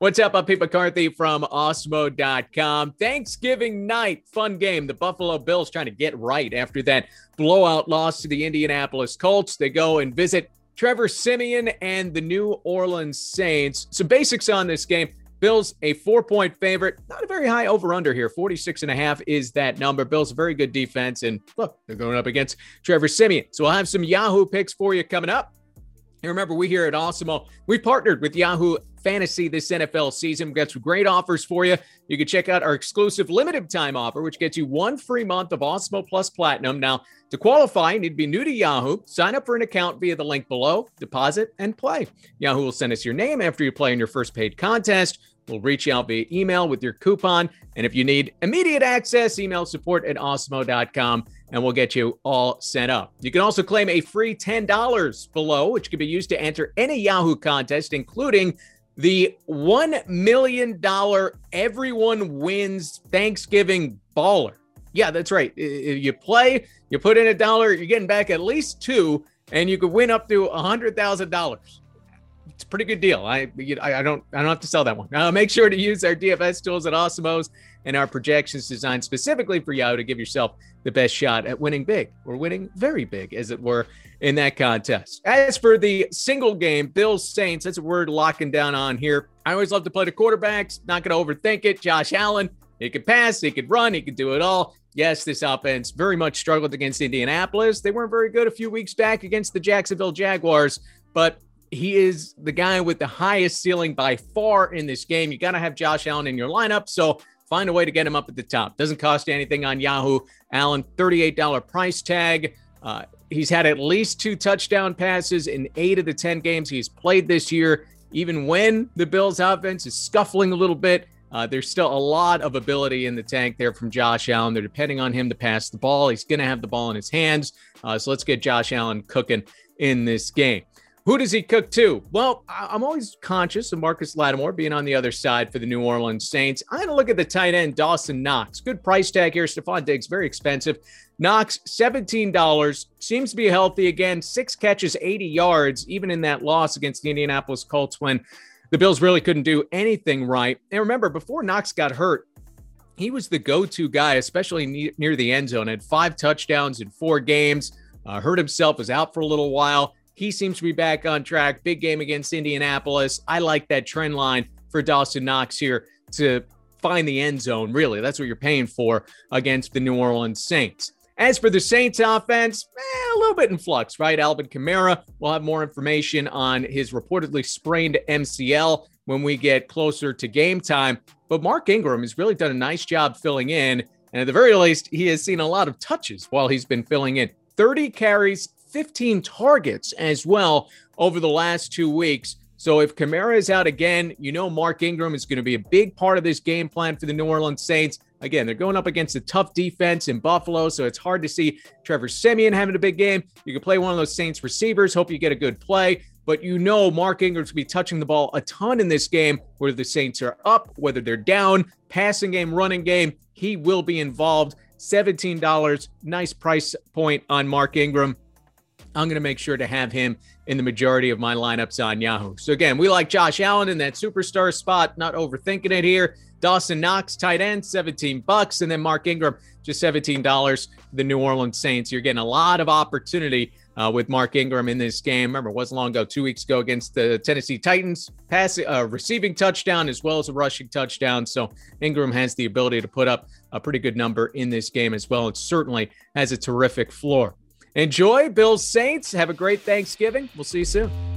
What's up? I'm Pete McCarthy from Awesemo.com. Thanksgiving night, fun game. The Buffalo Bills trying to get right after that blowout loss to the Indianapolis Colts. They go and visit Trevor Siemian and the New Orleans Saints. Some basics on this game. Bills a four point favorite, not a very high over under here. 46 and a half is that number. Bills very good defense. And look, they're going up against Trevor Siemian. So we'll have some Yahoo picks for you coming up. And remember, we here at Awesemo, we partnered with Yahoo Fantasy this NFL season. We've got some great offers for you. You can check out our exclusive limited time offer, which gets you one free month of Awesemo Plus Platinum. Now, to qualify, you need to be new to Yahoo. Sign up for an account via the link below, deposit, and play. Yahoo will send us your name after you play in your first paid contest. We'll reach out via email with your coupon. And if you need immediate access, email support at awesemo.com and we'll get you all set up. You can also claim a free $10 below, which can be used to enter any Yahoo contest, including the $1 million everyone wins Thanksgiving baller. Yeah, that's right. You play, you put in a dollar, you're getting back at least two, and you could win up to $100,000 it's a pretty good deal. I I don't I don't have to sell that one. Uh, make sure to use our DFS tools at Awesemos and our projections designed specifically for Yahoo to give yourself the best shot at winning big or winning very big, as it were, in that contest. As for the single game, Bills Saints, that's what we're locking down on here. I always love to play the quarterbacks. Not going to overthink it. Josh Allen, he could pass, he could run, he could do it all. Yes, this offense very much struggled against Indianapolis. They weren't very good a few weeks back against the Jacksonville Jaguars, but he is the guy with the highest ceiling by far in this game. You got to have Josh Allen in your lineup. So find a way to get him up at the top. Doesn't cost anything on Yahoo. Allen, $38 price tag. Uh, he's had at least two touchdown passes in eight of the 10 games he's played this year. Even when the Bills offense is scuffling a little bit, uh, there's still a lot of ability in the tank there from Josh Allen. They're depending on him to pass the ball. He's going to have the ball in his hands. Uh, so let's get Josh Allen cooking in this game. Who does he cook to? Well, I'm always conscious of Marshon Lattimore being on the other side for the New Orleans Saints. I'm going to look at the tight end, Dawson Knox. Good price tag here. Stefon Diggs, very expensive. Knox, $17. Seems to be healthy again. Six catches, 80 yards, even in that loss against the Indianapolis Colts when the Bills really couldn't do anything right. And remember, before Knox got hurt, he was the go to guy, especially near the end zone. Had five touchdowns in four games. Uh, hurt himself, was out for a little while. He seems to be back on track. Big game against Indianapolis. I like that trend line for Dawson Knox here to find the end zone. Really, that's what you're paying for against the New Orleans Saints. As for the Saints offense, eh, a little bit in flux, right? Alvin Kamara, we'll have more information on his reportedly sprained MCL when we get closer to game time. But Mark Ingram has really done a nice job filling in. And at the very least, he has seen a lot of touches while he's been filling in 30 carries, 15 targets as well over the last two weeks. So if Kamara is out again, you know Mark Ingram is going to be a big part of this game plan for the New Orleans Saints. Again, they're going up against a tough defense in Buffalo, so it's hard to see Trevor Siemian having a big game. You can play one of those Saints receivers, hope you get a good play, but you know Mark Ingram's going to be touching the ball a ton in this game, whether the Saints are up, whether they're down, passing game, running game, he will be involved. $17, nice price point on Mark Ingram. I'm going to make sure to have him in the majority of my lineups on Yahoo. So again, we like Josh Allen in that superstar spot, not overthinking it here. Dawson Knox, tight end, 17 bucks, and then Mark Ingram, just $17. The New Orleans Saints. You're getting a lot of opportunity uh, with Mark Ingram in this game. Remember, it wasn't long ago, two weeks ago against the Tennessee Titans, passing, uh, receiving touchdown as well as a rushing touchdown. So Ingram has the ability to put up a pretty good number in this game as well. It certainly has a terrific floor. Enjoy Bills Saints. Have a great Thanksgiving. We'll see you soon.